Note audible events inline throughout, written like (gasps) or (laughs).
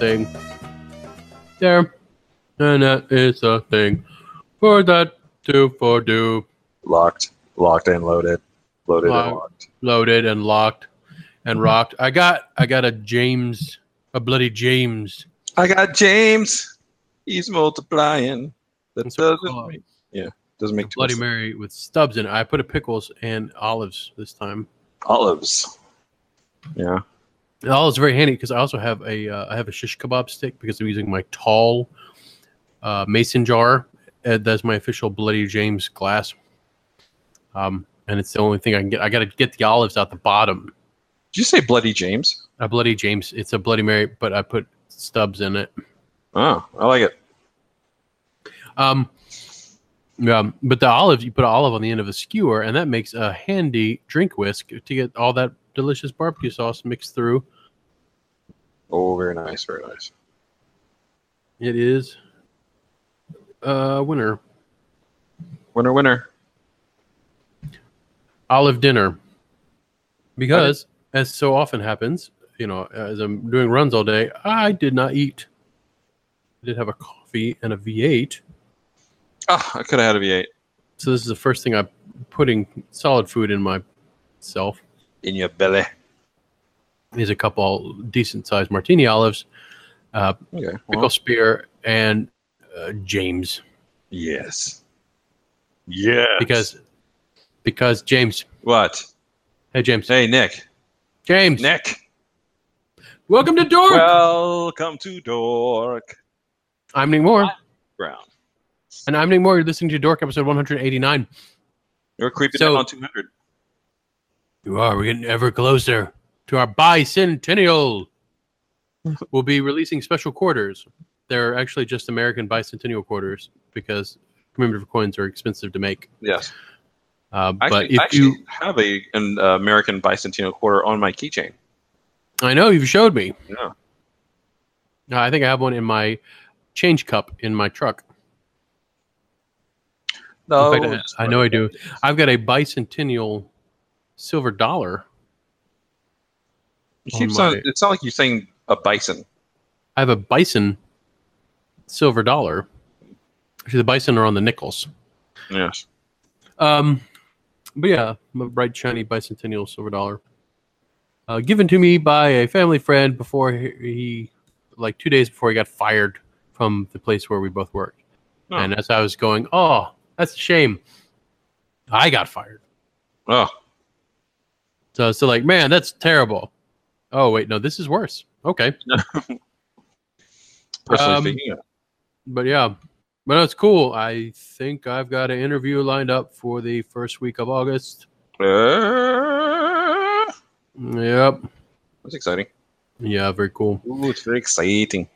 thing. There. And that is a thing. For that to for do. Locked, locked and loaded, loaded and Locked. locked. Loaded and locked and mm-hmm. rocked. I got I got a James a bloody James. I got James. He's multiplying. That That's what we doesn't make, yeah, doesn't make too Bloody much Mary with Stubb's in it. I put a pickles and olives this time. olives. Yeah. Olives are very handy because I also have a uh, I have a shish kebab stick because I'm using my tall uh, mason jar. Uh, that's my official Bloody James glass. Um, and it's the only thing I can get. I got to get the olives out the bottom. Did you say Bloody James? A Bloody James. It's a Bloody Mary, but I put Stubb's in it. Oh, I like it. Um, yeah, but the olive you put an olive on the end of a skewer, and that makes a handy drink whisk to get all that delicious barbecue sauce mixed through. Oh, very nice, very nice. It is uh winner. Winner, winner. olive dinner. Because as so often happens you know as i'm doing runs all day i did not eat. I did have a coffee and a v8 Oh, I could have had a V8 so this is the first thing i'm putting solid food in myself in your belly. is a couple decent sized martini olives uh Okay. pickle Well, spear and uh, james yes. Yes. because because james what? hey james Hey, Nick. james Nick. welcome to Dorque Welcome to Dorque i'm nick moore Brown. and i'm nick moore you're listening to Dorque episode 189 You're creeping So- in on 200. You are. We're getting ever closer to our bicentennial. (laughs) we'll be releasing special quarters. They're actually just American bicentennial quarters because commemorative coins are expensive to make. Yes. Uh, I but actually, if I actually you, have a an uh, American bicentennial quarter on my keychain. I know you've showed me. Yeah. Uh, I think I have one in my change cup in my truck. No, in fact, I, I know I do. I've got a bicentennial silver dollar. You keep sound, my- it's not like you're saying a bison. I have a bison silver dollar. Actually, the bison are on the nickels. Yes. Um, but yeah, a bright shiny bicentennial silver dollar, uh, given to me by a family friend before he, he, like two days before he got fired from the place where we both worked. Oh. And as I was going, oh, that's a shame. I got fired. Oh, So so like, man, that's terrible. Oh wait, no, this is worse. Okay, (laughs) personally Um, speaking. but yeah, but it's cool. I think I've got an interview lined up for the first week of August. Uh, Yep. that's exciting. Yeah, very cool. Ooh, it's very exciting.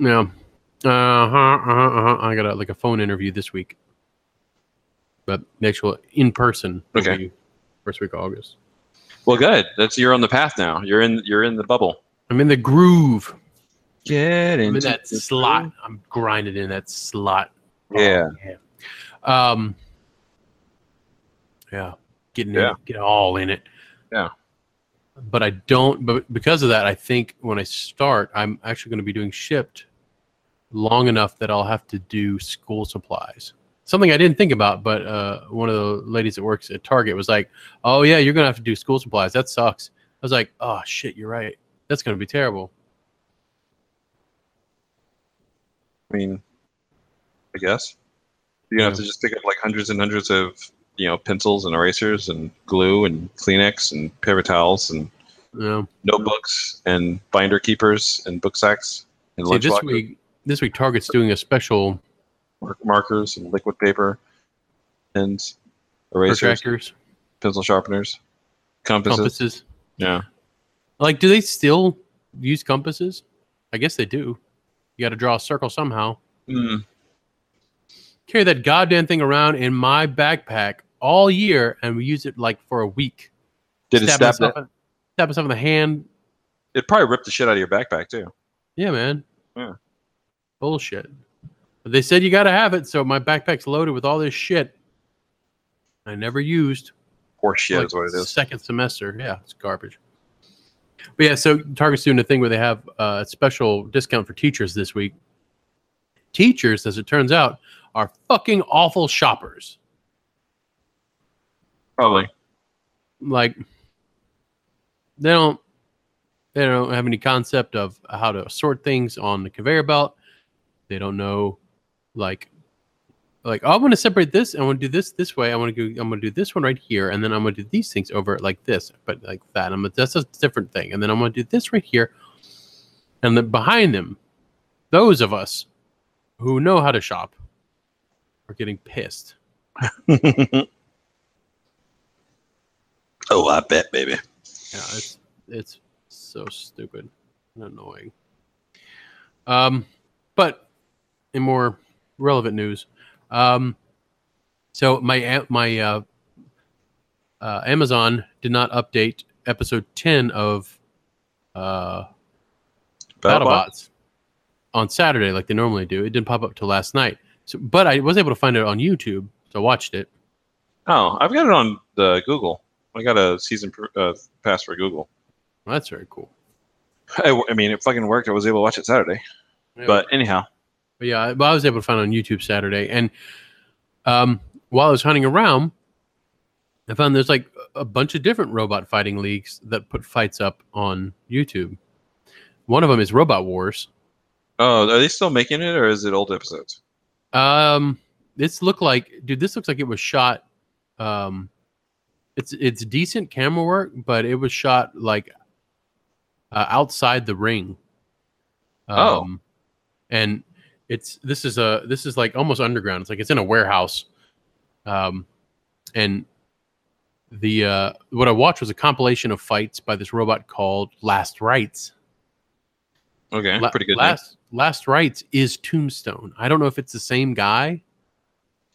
Yeah. Uh huh. Uh huh. Uh-huh. I got a, like a phone interview this week, but the actual in person. Okay. First week of August. Well, good. That's you're on the path now. You're in. You're in the bubble. I'm in the groove. Get I'm in that slot. I'm grinding in that slot. Oh, Yeah. yeah. Um. Yeah. Getting Yeah. in, get all in it. Yeah. But I don't. But because of that, I think when I start, I'm actually going to be doing shipped long enough that I'll have to do school supplies. Something I didn't think about, but uh, one of the ladies that works at Target was like, "Oh yeah, you're going to have to do school supplies. That sucks." I was like, "Oh shit, you're right. That's going to be terrible." I mean, I guess you're gonna have to just pick up like hundreds and hundreds of you know pencils and erasers and glue and Kleenex and paper towels and You know. notebooks and binder keepers and book sacks and See, this week, this week Target's doing a special markers and liquid paper and erasers, pencil sharpeners, compasses. compasses. Yeah, Like, do they still use compasses? I guess they do. You got to draw a circle somehow. Mm. Carry that goddamn thing around in my backpack all year, and we use it like for a week. Did it Stab stab myself, that? in- stab myself in the hand. It probably ripped the shit out of your backpack too. Yeah, man. Yeah. Bullshit. But they said you got to have it, so my backpack's loaded with all this shit. I never used. Horse shit like, is what it is. Second semester. Yeah, it's garbage. But yeah, so Target's doing a thing where they have a special discount for teachers this week. Teachers, as it turns out, are fucking awful shoppers. Probably. Like they don't they don't have any concept of how to sort things on the conveyor belt. They don't know like like oh, I want to separate this. I want to do this this way. I want to go. I'm going to do this one right here, and then I'm going to do these things over like this, but like that. I'm gonna, that's a different thing, and then I'm going to do this right here, and then behind them, those of us who know how to shop are getting pissed. (laughs) oh, I bet, baby. Yeah, it's it's so stupid and annoying. Um, but in more relevant news, um, so my my uh, uh, Amazon did not update episode ten of uh, BattleBots on Saturday like they normally do. It didn't pop up till last night. So, but I was able to find it on YouTube, so I watched it. Oh, I've got it on the Google. I got a season pr- uh, pass for Google. Well, that's very cool. I, I mean, it fucking worked. I was able to watch it Saturday. Yeah. But anyhow, But yeah, but I was able to find it on YouTube Saturday, and um, while I was hunting around, I found there's like a bunch of different robot fighting leagues that put fights up on YouTube. One of them is Robot Wars. oh, are they still making it, or is it old episodes? Um, this looked like, dude, this looks like it was shot. Um, it's it's decent camera work, but it was shot like uh, outside the ring. Oh. Um, and it's this is a this is like almost underground. It's like it's in a warehouse. Um, and the uh, what I watched was a compilation of fights by this robot called Last Rites. Okay, La- pretty good. name. Last Last Rites is Tombstone. I don't know if it's the same guy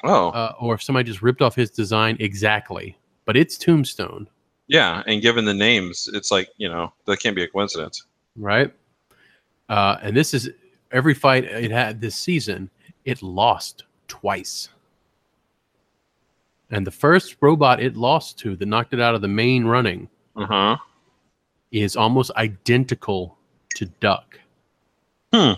Oh, uh, or if somebody just ripped off his design exactly, but it's Tombstone, yeah. And given the names, it's like you know that can't be a coincidence. right? Uh, and this is every fight it had this season, it lost twice. And the first robot it lost to that knocked it out of the main running Uh huh. is almost identical to Duck. Hmm.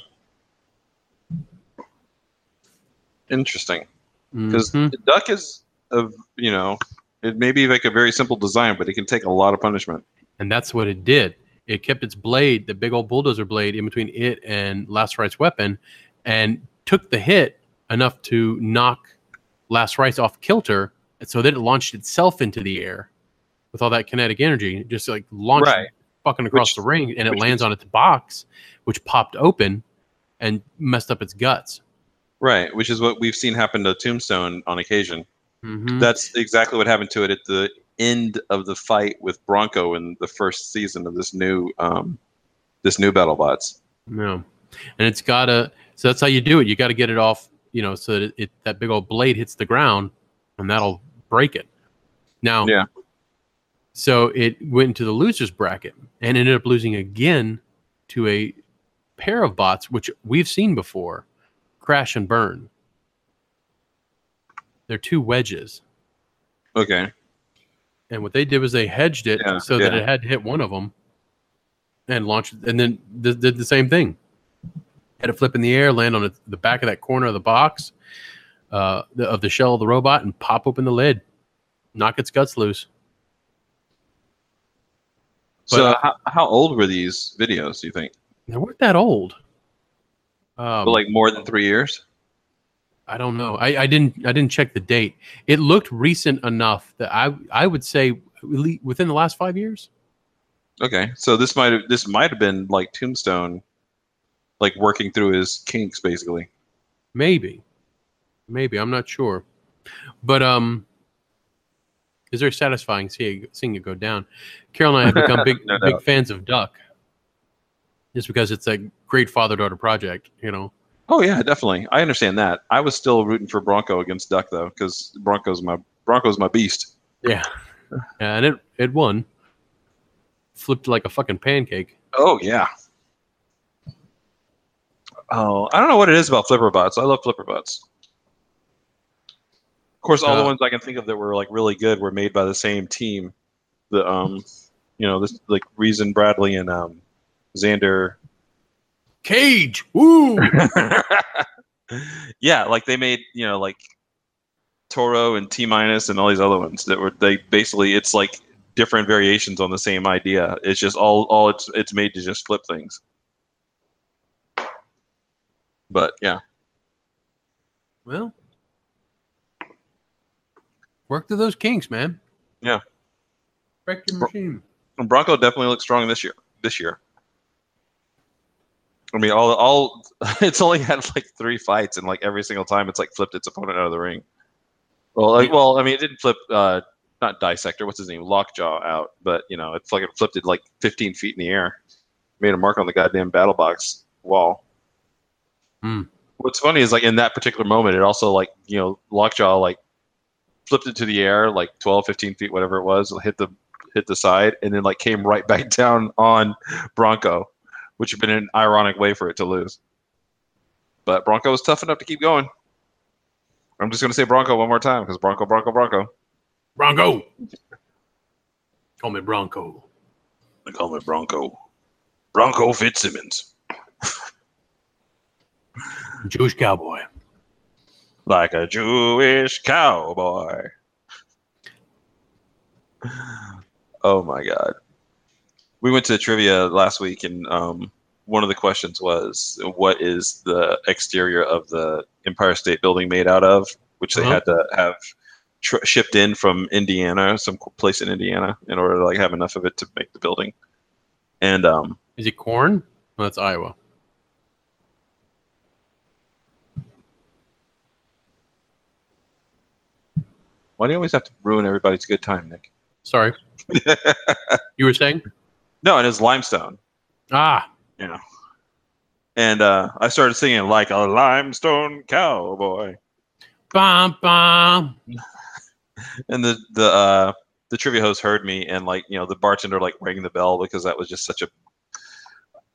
Interesting. Because Mhm. duck is of you know it may be like a very simple design, but it can take a lot of punishment. And that's what it did. It kept its blade, the big old bulldozer blade, in between it and Last Rites' weapon, and took the hit enough to knock Last Rites' off kilter. And so then it launched itself into the air with all that kinetic energy, just like launched Right. fucking across Which- the ring, and it lands is- on its box, which popped open and messed up its guts. Right, which is what we've seen happen to Tombstone on occasion. Mhm. That's exactly what happened to it at the end of the fight with Bronco in the first season of this new um, this new BattleBots. Yeah, and it's gotta. So that's how you do it. You got to get it off, you know, so that it, that big old blade hits the ground, and that'll break it. Now, Yeah. So it went into the losers bracket and ended up losing again to a pair of bots, which we've seen before, Crash and Burn. They're two wedges, Okay, and what they did was they hedged it Yeah, so that it had to hit one of them, and launched, and then th- did the same thing. Had it flip in the air, land on the back of that corner of the box, uh, the, of the shell of the robot, and pop open the lid, knock its guts loose. so But- how, how old were these videos? Do you think? They weren't that old. Um, But like more than three years? I don't know. I, I didn't I didn't check the date. It looked recent enough that I I would say within the last five years. Okay, so this might have this might have been like Tombstone, like working through his kinks, basically. Maybe, maybe I'm not sure, but um, it's very satisfying seeing seeing it go down. Carol and I have become (laughs) big No big doubt. fans of Duck, just because it's a great father daughter project. You know, Oh yeah, definitely. I understand that. I was still rooting for Bronco against Duck though, because Bronco's my Bronco's my beast. yeah, yeah, and it it won, flipped like a fucking pancake. Oh yeah. Oh, I don't know what it is about flipper bots. I love flipper bots. Of course, all the Uh, ones I can think of that were like really good were made by the same team. The um, You know, this like Reason Bradley and um, Xander. Cage. Woo. (laughs) yeah, like they made you know like Toro and T minus and all these other ones that were they basically it's like different variations on the same idea. It's just all all it's it's made to just flip things. But yeah, well, work to those kinks, man. Yeah. Wreck your machine. And Bronco definitely looks strong this year. This year. I mean, all all (laughs) it's only had like three fights, and like every single time, it's like flipped its opponent out of the ring. Well, like, well, I mean, it didn't flip. uh Not dissector. What's his name? Lockjaw out, but you know, it's like it flipped it like 15 feet in the air, made a mark on the goddamn battle box wall. Hmm. What's funny is like in that particular moment, it also like you know, Lockjaw like flipped it to the air like 12, 15 feet, whatever it was, hit the hit the side, and then like came right back (laughs) down on Bronco, which would have been an ironic way for it to lose. But Bronco was tough enough to keep going. I'm just gonna say Bronco one more time because Bronco, Bronco, Bronco. Bronco. Call me Bronco. They call me Bronco. Bronco Fitzsimmons. Jewish cowboy. Like a Jewish cowboy. Oh my god. We went to trivia last week and um, one of the questions was what is the exterior of the Empire State Building made out of, which they Uh-huh. had to have tr- shipped in from Indiana, some place in Indiana, in order to like have enough of it to make the building. And um, Is it corn? Well, that's Iowa. why do you always have to ruin everybody's good time, Nick? Sorry. (laughs) you were saying? No, it is limestone. Ah, Yeah. And uh, I started singing like a limestone cowboy. bum bum. (laughs) And the the uh, the trivia host heard me, and like you know, the bartender like rang the bell because that was just such a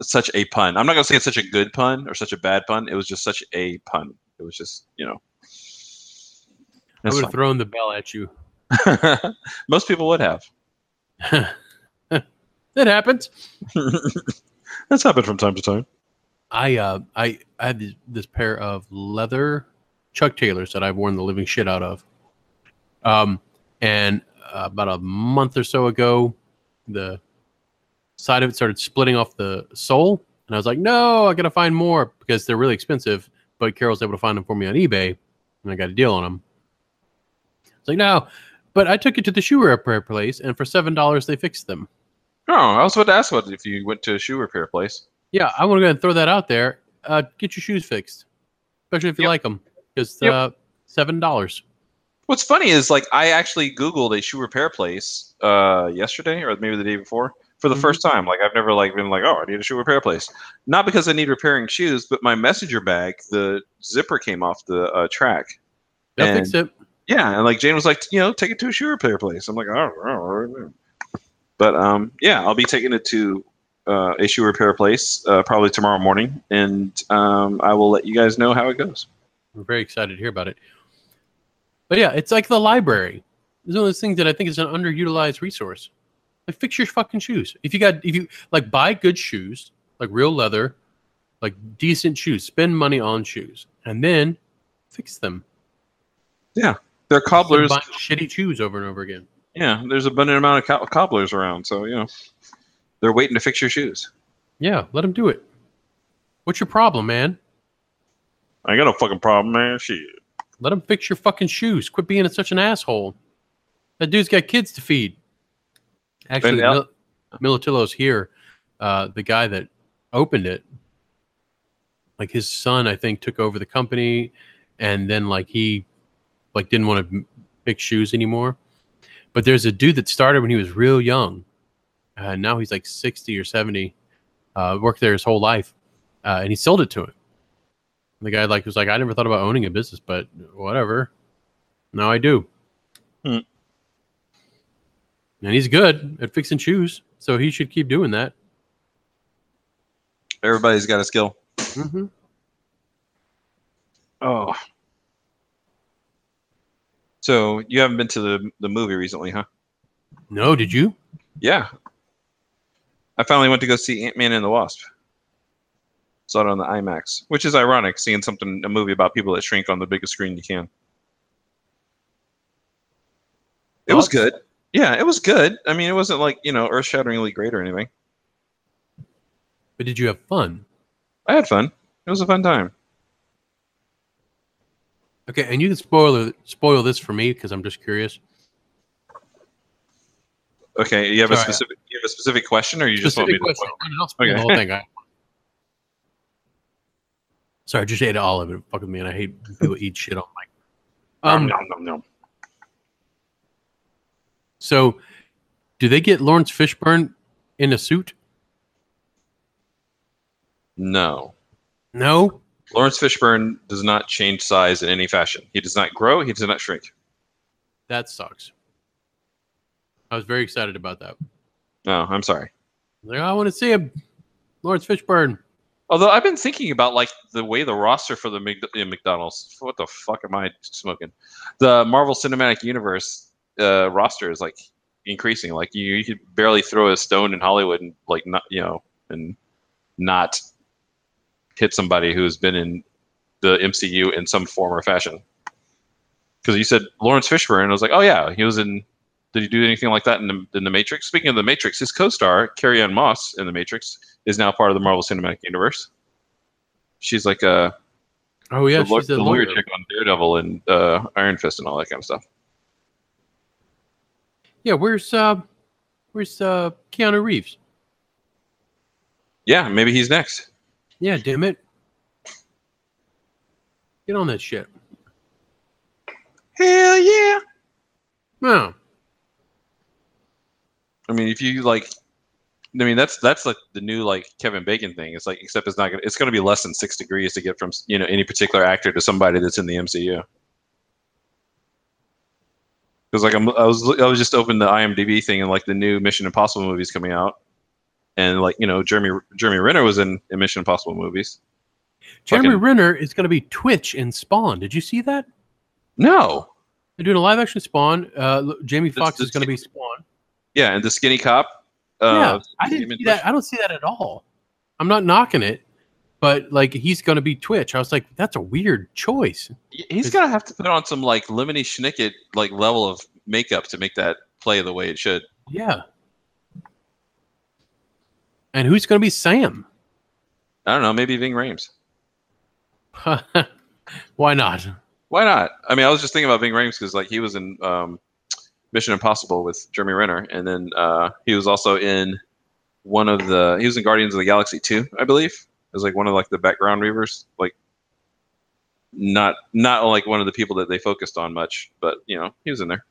such a pun. I'm not gonna say it's such a good pun or such a bad pun. It was just such a pun. It was just you know. I would have thrown the bell at you. (laughs) Most people would have. (laughs) It happens. (laughs) That's happened from time to time. I uh I, I had this, this pair of leather Chuck Taylors that I've worn the living shit out of. Um, and uh, about a month or so ago, the side of it started splitting off the sole, and I was like, "No, I gotta find more because they're really expensive." But Carol's able to find them for me on eBay, and I got a deal on them. It's like, "No," but I took it to the shoe repair place, and for seven dollars they fixed them. Oh, I was about to ask what if you went to a shoe repair place. Yeah, I want to go ahead and throw that out there. Uh, get your shoes fixed, especially if you Yep. like them, because Yep. uh, seven dollars. What's funny is like I actually Googled a shoe repair place uh, yesterday or maybe the day before for the Mhm. first time. Like I've never like been like, oh, I need a shoe repair place. Not because I need repairing shoes, but my messenger bag, the zipper came off the uh, track. They'll And- fix it. Yeah, and like Jane was like, you know, take it to a shoe repair place. I'm like, oh, oh, oh. But um, yeah, I'll be taking it to uh, shoe repair place uh, probably tomorrow morning, and um, I will let you guys know how it goes. We're very excited to hear about it. But yeah, it's like the library. It's one of those things that I think is an underutilized resource. Like fix your fucking shoes. If you got if you like buy good shoes, like real leather, like decent shoes, spend money on shoes, and then fix them. Yeah. They're cobblers. buying shitty shoes over and over again. Yeah, there's abundant amount of co- cobblers around, so you know they're waiting to fix your shoes. Yeah, let them do it. What's your problem, man? I ain't got no fucking problem, man. Shit. Let them fix your fucking shoes. Quit being such an asshole. That dude's got kids to feed. Actually, now- Mil- Militillo's here. Uh, the guy that opened it, like his son, I think, took over the company, and then like he, like didn't want to pick shoes anymore. But there's a dude that started when he was real young, uh, now he's like sixty or seventy. Uh, worked there his whole life, uh, and he sold it to him. The guy like was like, I never thought about owning a business, but whatever. Now I do. Hmm. And he's good at fixing shoes, so he should keep doing that. Everybody's got a skill. Mm-hmm. Oh. So you haven't been to the the movie recently, huh? No, did you? Yeah. I finally went to go see Ant Man and the Wasp. Saw it on the IMAX, which is ironic, seeing something a movie about people that shrink on the biggest screen you can. It was good. Yeah, it was good. I mean, it wasn't like you know earth-shatteringly great or anything. But did you have fun? I had fun. It was a fun time. Okay, and you can spoil spoil this for me because I'm just curious. Okay, you have a Sorry. specific you have a specific question, or you just want me to? question. No, no, spoil Okay. the whole thing. I, (laughs) sorry, I just ate all of it. Fuck with me, and I hate people eat shit on mic. Um, no, no, no. so do they get Laurence Fishburne in a suit? No, No. Laurence Fishburne does not change size in any fashion. He does not grow. He does not shrink. That sucks. I was very excited about that. No, I'm sorry. Like, I want to see him, Laurence Fishburne. Although I've been thinking about like the way the roster for the McDonald's. What the fuck am I smoking? The Marvel Cinematic Universe uh, roster is like increasing. Like you, you could barely throw a stone in Hollywood and like not you know and not hit somebody who's been in the MCU in some form or fashion. Because you said Laurence Fishburne, I was like, oh yeah, he was in. Did he do anything like that in the, in the Matrix? Speaking of the Matrix, his co-star Carrie Ann Moss in the Matrix is now part of the Marvel Cinematic Universe. She's like a Oh yeah, the, she's the lawyer lawyer. chick on Daredevil and uh, Iron Fist and all that kind of stuff. Yeah, where's uh, where's uh, Keanu Reeves? Yeah, maybe he's next. Yeah, damn it. Get on that shit. Hell yeah! No. I mean, if you like, I mean that's that's like the new like Kevin Bacon thing. It's like except it's not gonna it's gonna be less than six degrees to get from you know any particular actor to somebody that's in the MCU. Because like I'm, I was I was just opening the IMDb thing and like the new Mission Impossible movies coming out, and like you know Jeremy Jeremy Renner was in, in Mission Impossible movies. Jeremy Fucking- Renner is going to be Twitch in Spawn. Did you see that? No, They're doing a live action Spawn. Uh, Jamie Foxx is going to be Spawn. yeah, and the skinny cop. Uh, yeah, I didn't see that. I don't see that at all. I'm not knocking it, but like he's going to be Twitch. I was like, that's a weird choice. He's gonna have to put on some like Lemony Snicket like level of makeup to make that play the way it should. Yeah. And who's going to be Sam? I don't know, maybe Ving Rhames. (laughs) Why not? Why not? I mean, I was just thinking about Ving Rhames because like he was in um, Mission Impossible with Jeremy Renner, and then uh, he was also in one of the he was in Guardians of the Galaxy two, I believe. As like one of like the background reavers, like not not like one of the people that they focused on much, but you know he was in there.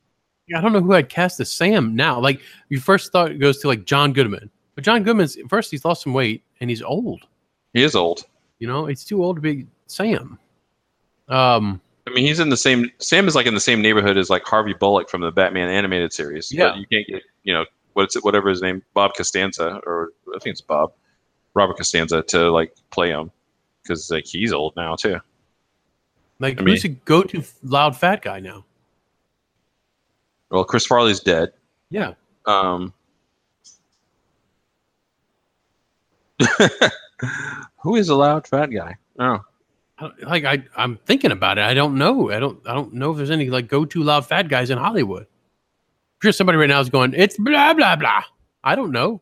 Yeah, I don't know who I'd cast as Sam now. Like your first thought goes to like John Goodman, but John Goodman's first he's lost some weight and he's old. He is old. You know, it's too old to be Sam. Um, I mean, he's in the same. Sam is like in the same neighborhood as like Harvey Bullock from the Batman animated series. Yeah. But you can't get you know what's it, whatever his name, Bob Costanza, or I think it's Bob, Robert Costanza, to like play him because like he's old now too. like I mean- who's a go-to loud fat guy now? Well, Chris Farley's dead. Yeah, Um, (laughs) who is a loud fat guy? Oh, like I I'm thinking about it. I don't know. I don't I don't know if there's any like go-to loud fat guys in Hollywood. I'm sure somebody right now is going, it's blah blah blah. I don't know.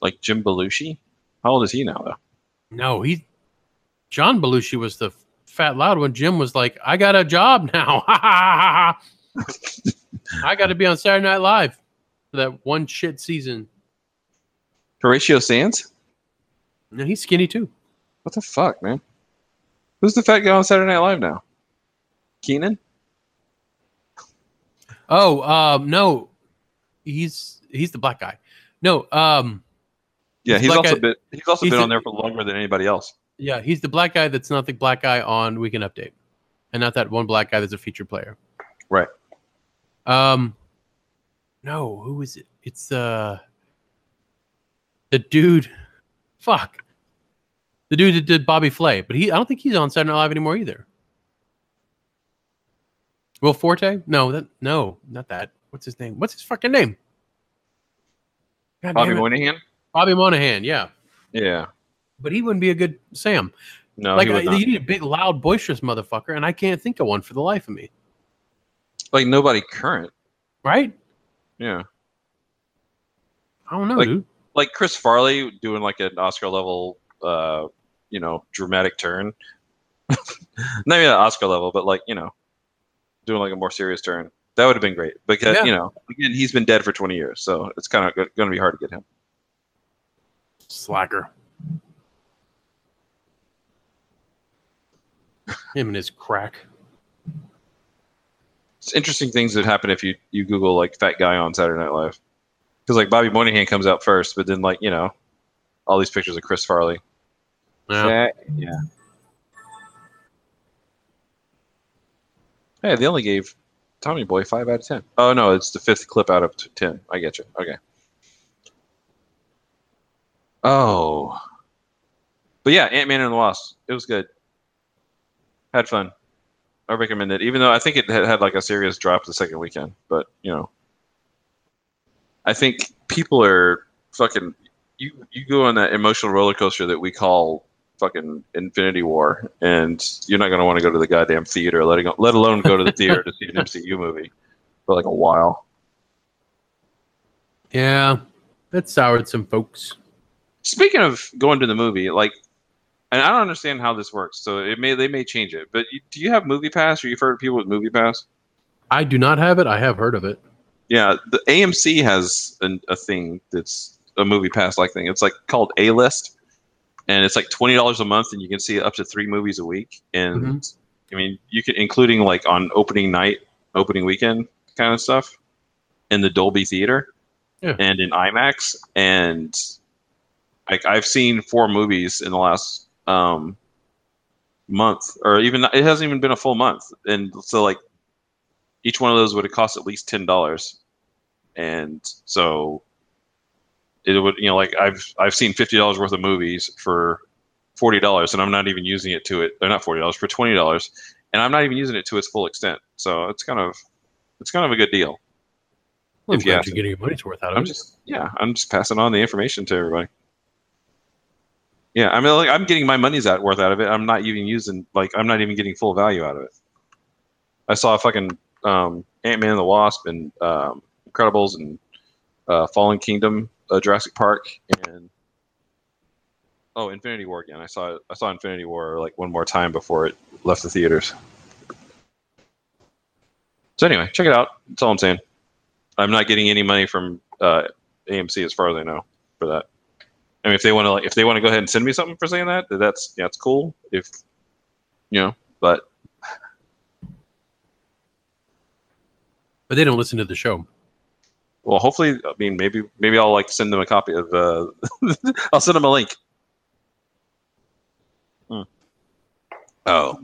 like Jim Belushi. How old is he now though? No, he John Belushi was the fat loud one. Jim was like, I got a job now. (laughs) I got to be on Saturday Night Live for that one shit season. Horatio Sanz. No, he's skinny too. What the fuck, man? Who's the fat guy on Saturday Night Live now? Kenan. Oh, um, no, he's he's the black guy. No, um, Yeah, He's also a- been he's also he's been a- on there for longer than anybody else. yeah, he's the black guy that's not the black guy on Weekend Update, and not that one black guy that's a featured player. Right. Um, no, who is it? It's uh, the dude. Fuck, the dude that did Bobby Flay, but he I don't think he's on Saturday Night Live anymore either. Will Forte? No, that no, not that. What's his name? What's his fucking name? God Bobby. Moynihan. Bobby Monahan, yeah, Yeah. but he wouldn't be a good Sam. No, like I, uh, not. you need a big, loud, boisterous motherfucker, and I can't think of one for the life of me. like nobody current. Right? Yeah. I don't know, Like- dude. Like Chris Farley doing like an Oscar level, uh, you know, dramatic turn. (laughs) Not even at Oscar level, but like you know, doing like a more serious turn. That would have been great because Yeah. you know, again, he's been dead for 20 years, so it's kind of going to be hard to get him. Slacker. Him and his crack. It's interesting things that happen if you you Google like fat guy on Saturday Night Live, because like Bobby Moynihan comes out first, but then like you know, all these pictures of Chris Farley. Yeah. Fat- yeah. Hey, they only gave Tommy Boy five out of ten. Oh no, it's the fifth clip out of t- ten. I get you. Okay. Oh. But yeah, Ant Man and the Wasp. It was good. Had fun. I recommend it, even though I think it had, had like a serious drop the second weekend. But you know, I think people are fucking. You you go on that emotional roller coaster that we call fucking Infinity War, and you're not gonna want to go to the goddamn theater, letting let alone go to the theater to see an MCU (laughs) movie for like a while. Yeah. That soured some folks. Speaking of going to the movie, like, and I don't understand how this works, so it may they may change it. But you, do you have Movie Pass, or you've heard of people with Movie Pass? I do not have it. I have heard of it. Yeah, the AMC has an, a thing that's a Movie Pass like thing. It's like called A List, and it's like twenty dollars a month, and you can see up to three movies a week. And I mean, you can including like on opening night, opening weekend kind of stuff, in the Dolby Theater, Yeah. and in IMAX. And like I've seen four movies in the last um, month, or even it hasn't even been a full month, and so like each one of those would have cost at least ten dollars, and so it would you know like I've I've seen fifty dollars worth of movies for forty dollars, and I'm not even using it to it. They're not forty dollars for twenty dollars, and I'm not even using it to its full extent. So it's kind of it's kind of a good deal. Well, I'm If you you're getting your money's worth out of I'm it. just yeah, I'm just passing on the information to everybody. Yeah, I mean, like I'm getting my money's out worth out of it. I'm not even using like I'm not even getting full value out of it. I saw a fucking um, Ant Man and the Wasp and um, Incredibles and uh, Fallen Kingdom, uh, Jurassic Park, and oh, Infinity War again. I saw I saw Infinity War like one more time before it left the theaters. So anyway, check it out. That's all I'm saying. I'm not getting any money from uh, AMC as far as I know for that. I mean, if they want to, like, if they want to go ahead and send me something for saying that, that's yeah, it's cool. If you know, but But they don't listen to the show. Well, hopefully, I mean, maybe maybe I'll like send them a copy of. Uh, (laughs) I'll send them a link. Hmm. Oh,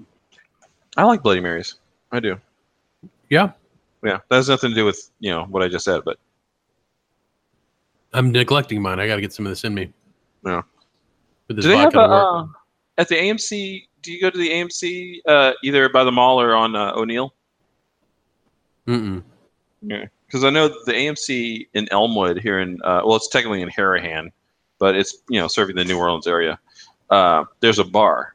I like Bloody Marys. I do. Yeah. Yeah, that has nothing to do with you know what I just said, but I'm neglecting mine. I got to get some of this in me. Yeah. With this do they have a, uh, at the AMC? Do you go to the AMC uh, either by the mall or on uh, O'Neill? Mm-mm. Because I know the AMC in Elmwood here in uh, well, it's technically in Harahan, but it's you know serving the New Orleans area. Uh, there's a bar,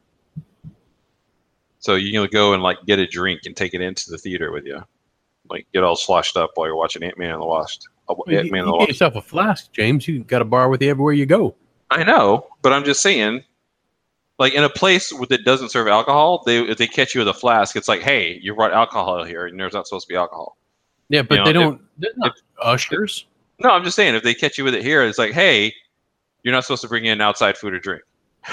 so you can go and like get a drink and take it into the theater with you, like get all sloshed up while you're watching Ant Man and the Wasp. Uh, Well, you, Ant Man and you the get yourself a flask, James. You got a bar with you everywhere you go. I know, but I'm just saying. Like in a place that doesn't serve alcohol, they if they catch you with a flask, it's like, hey, you brought alcohol here, and there's not supposed to be alcohol. Yeah, but know, they don't. they're not ushers. No, I'm just saying if they catch you with it here, it's like, hey, you're not supposed to bring in outside food or drink. (laughs)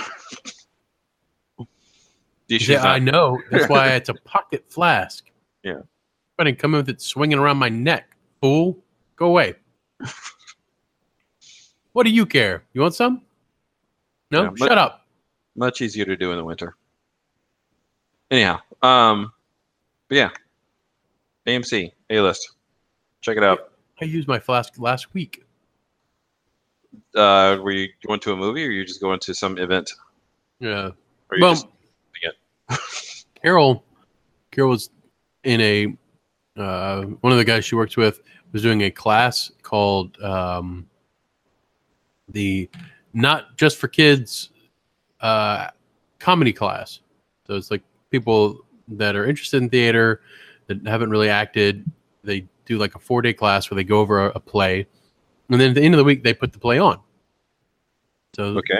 Yeah, I know. That's why it's (laughs) a pocket flask. Yeah. I didn't come in with it swinging around my neck. Fool, go away. (laughs) what do you care? You want some? No, Yeah, but- shut up. much easier to do in the winter. Anyhow, um, but yeah, AMC A list, check it out. I used my flask last week. Uh, were you going to a movie or you just going to some event? Yeah. Or Well, just, (laughs) Carol, Carol was in a uh, one of the guys she works with was doing a class called um, the not just for kids uh, comedy class. So it's like people that are interested in theater that haven't really acted. They do like a four day class where they go over a, a play, and then at the end of the week they put the play on. So Okay.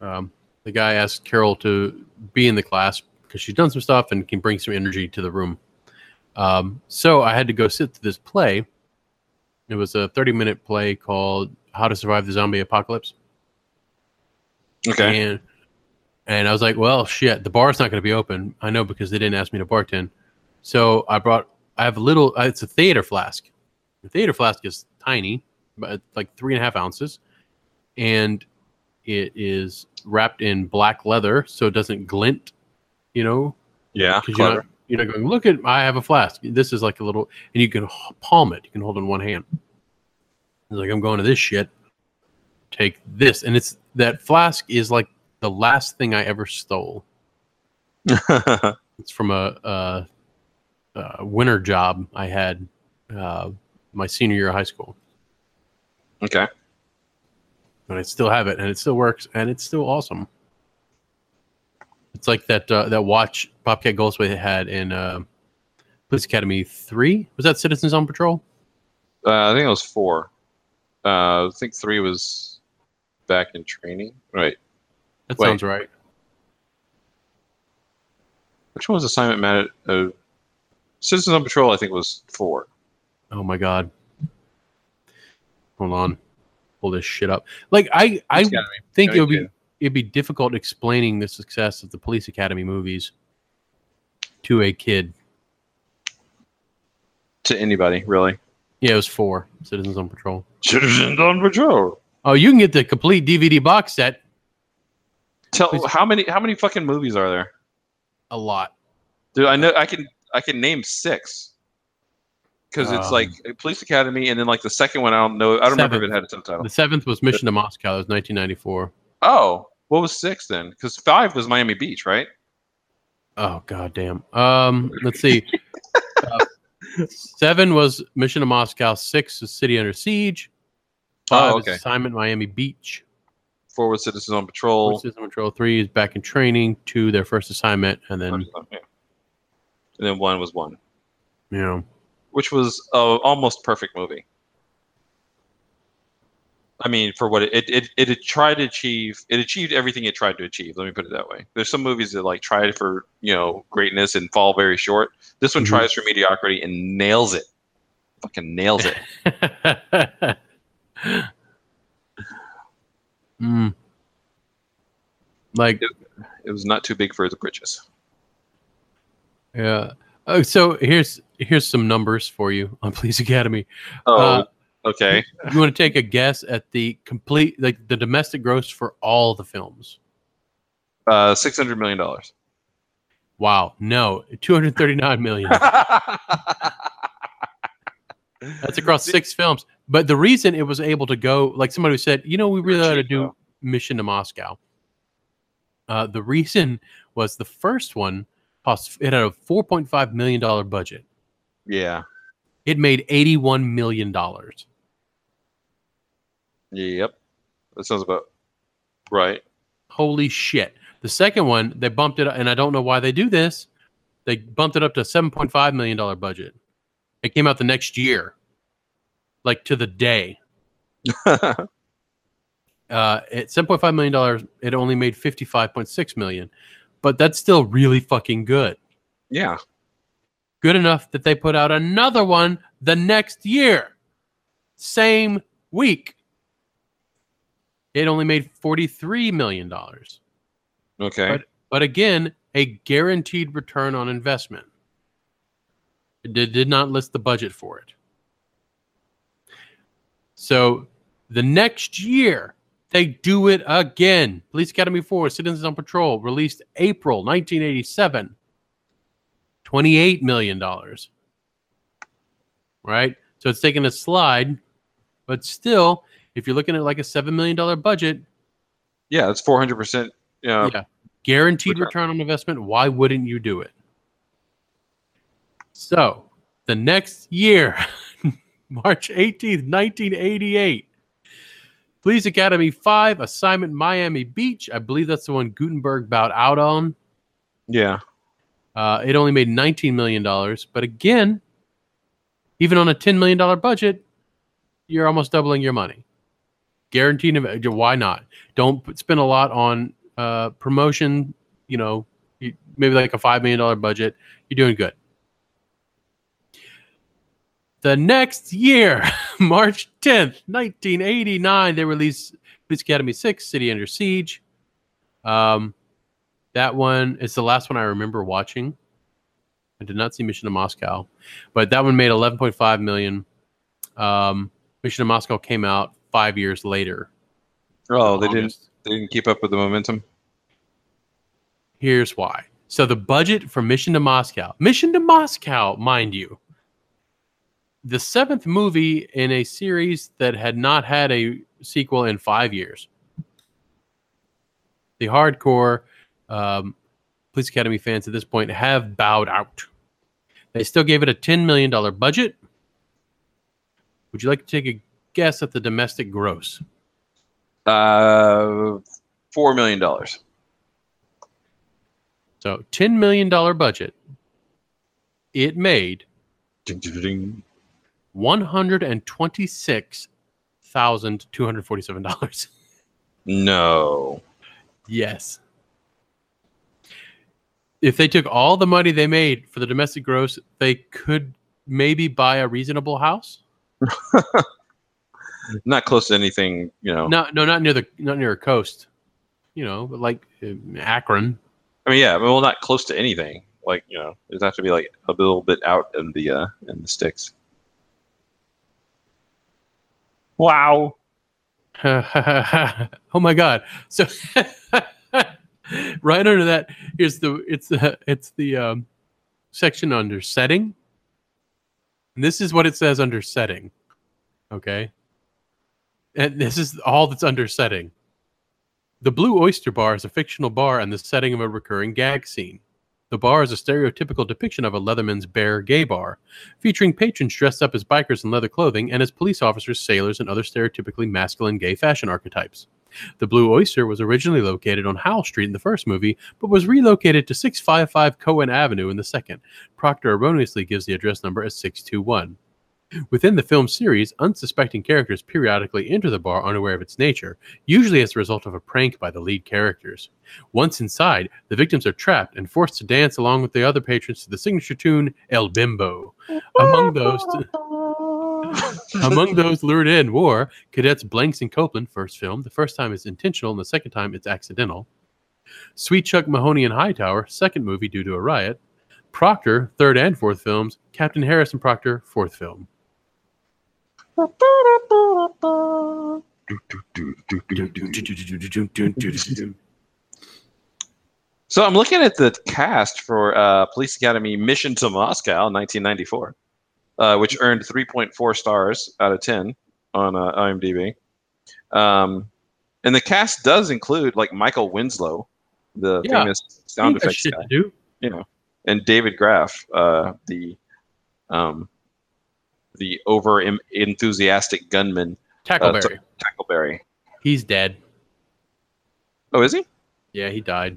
um, the guy asked Carol to be in the class because she's done some stuff and can bring some energy to the room. Um, so I had to go sit to this play. It was a 30 minute play called How to Survive the Zombie Apocalypse. Okay. And and I was like, well, shit, the bar's not going to be open. I know because they didn't ask me to bartend. So I brought, I have a little, uh, it's a theater flask. The theater flask is tiny, but it's like three and a half ounces. And it is wrapped in black leather so it doesn't glint, you know, yeah. because you're not, you're not going, look at, I have a flask. This is like a little, and you can palm it. You can hold it in one hand. It's like, I'm going to this shit. Take this. And it's, that flask is like the last thing I ever stole. (laughs) It's from a, a, a winter job I had uh, my senior year of high school. okay. And I still have it, and it still works, and it's still awesome. It's like that uh, that watch Bobcat Goldthwait had in uh, Police Academy three. Was that Citizens on Patrol? Uh, I think it was four. Uh, I think three was back in training. Right. That Wait. sounds right. Which one was assignment man? Uh, Citizens on Patrol, I think, was four. Oh my god. Hold on. Pull this shit up. Like I, I think it would be it'd be difficult explaining the success of the Police Academy movies to a kid. To anybody, really. Yeah, it was four Citizens on Patrol. Citizens on Patrol. Oh, you can get the complete DVD box set. Tell Please- how many how many fucking movies are there? A lot. Dude, I know I can I can name six. Because it's Um, like Police Academy, and then like the second one, I don't know. I don't remember if it had a subtitle. The seventh was Mission to Moscow. It was 1994. Oh, what was six then? Because five was Miami Beach, right? Oh god damn. Um, let's see. uh, (laughs) seven was Mission to Moscow. Six is City Under Siege. Five Oh, is okay. Assignment Miami Beach. Four was Citizens on Four Patrol. is Citizen Patrol. Three is back in training. Two, their first assignment, and then Yeah. And then one was one, Yeah. which was a almost perfect movie. I mean, for what it it, it it tried to achieve, it achieved everything it tried to achieve. Let me put it that way. There's some movies that like try for you know greatness and fall very short. This one Mhm. tries for mediocrity and nails it. Fucking nails it. (laughs) mm. like it was not too big for the britches. Yeah. Oh, so here's here's some numbers for you on Police Academy. Oh, Uh, okay. You want to take a guess at the complete like the domestic gross for all the films? Uh, six hundred million dollars. Wow, no, 239 million. (laughs) That's across six films. But the reason it was able to go, like somebody who said, you know, we really ought to do. Mission to Moscow. Uh, the reason was the first one cost it had a 4.5 million dollar budget. Yeah. It made 81 million dollars. Yep. That sounds about right. Holy shit! The second one they bumped it, and I don't know why they do this. They bumped it up to 7.5 million dollar budget. It came out the next year, like to the day. (laughs) uh, at seven point five million dollars, it only made fifty five point six million, but that's still really fucking good. yeah. Good enough that they put out another one the next year, same week. It only made forty three million dollars, Okay. But- but again, a guaranteed return on investment. It did not list the budget for it. So the next year, they do it again. Police Academy 4, Citizens on Patrol, released April 1987. $28 million. Right? So it's taken a slide, but still, if you're looking at like a $7 million budget, yeah, it's four hundred percent. Yeah. yeah, guaranteed return. return on investment, why wouldn't you do it? So the next year, (laughs) March 18th, 1988, Police Academy 5, Assignment Miami Beach. I believe that's the one Guttenberg bowed out on. Yeah. Uh, it only made $19 million. But again, even on a $10 million budget, you're almost doubling your money. Guaranteed. Why not? Don't spend a lot on uh, promotion. You know, you- maybe like a $5 million budget. You're doing good. The next year, (laughs) March 10th, 1989, they released Police Academy 6, City Under Siege. Um, that one is the last one I remember watching. I did not see Mission to Moscow, but that one made 11.5 million. Um, Mission to Moscow came out five years later. Oh, they didn't they didn't keep up with the momentum. Here's why. So the budget for Mission to Moscow, Mission to Moscow, mind you, the seventh movie in a series that had not had a sequel in five years. The hardcore um, Police Academy fans at this point have bowed out. They still gave it a $10 million budget. Would you like to take a guess at the domestic gross? Uh, $4 million. So, $10 million budget. It made ding, ding, ding. $126,247. No. Yes. If they took all the money they made for the domestic gross, they could maybe buy a reasonable house. (laughs) not close to anything, you know. No, no, not near the not near a coast. You know, like um, Akron. I mean, yeah, well, not close to anything. Like you know, it'd have to be like a little bit out in the uh, in the sticks. Wow. (laughs) oh my god! So (laughs) right under that is the it's the it's the um, section under setting. And this is what it says under setting. Okay, and this is all that's under setting. The Blue Oyster Bar is a fictional bar and the setting of a recurring gag scene. The bar is a stereotypical depiction of a Leatherman's Bear gay bar, featuring patrons dressed up as bikers in leather clothing and as police officers, sailors, and other stereotypically masculine gay fashion archetypes. The Blue Oyster was originally located on Howell Street in the first movie, but was relocated to 655 Cohen Avenue in the second. Proctor erroneously gives the address number as 621. Within the film series, unsuspecting characters periodically enter the bar unaware of its nature, usually as a result of a prank by the lead characters. Once inside, the victims are trapped and forced to dance along with the other patrons to the signature tune El Bimbo. Among those (laughs) among those lured in were cadets Blankes and Copeland, first film. The first time is intentional, and the second time it's accidental. Sweetchuck Mahoney and Hightower, second movie due to a riot. Proctor, third and fourth films. Captain Harris and Proctor, fourth film. So I'm looking at the cast for uh, Police Academy Mission to Moscow, 1994, uh, which earned 3.4 stars out of 10 on uh, IMDb. Um, and the cast does include like Michael Winslow, the Yeah. famous sound effects guy, do. you know, and David Graf, uh, the um, the over enthusiastic gunman, Tackleberry. Tackleberry. He's dead. Oh, is he? Yeah, he died.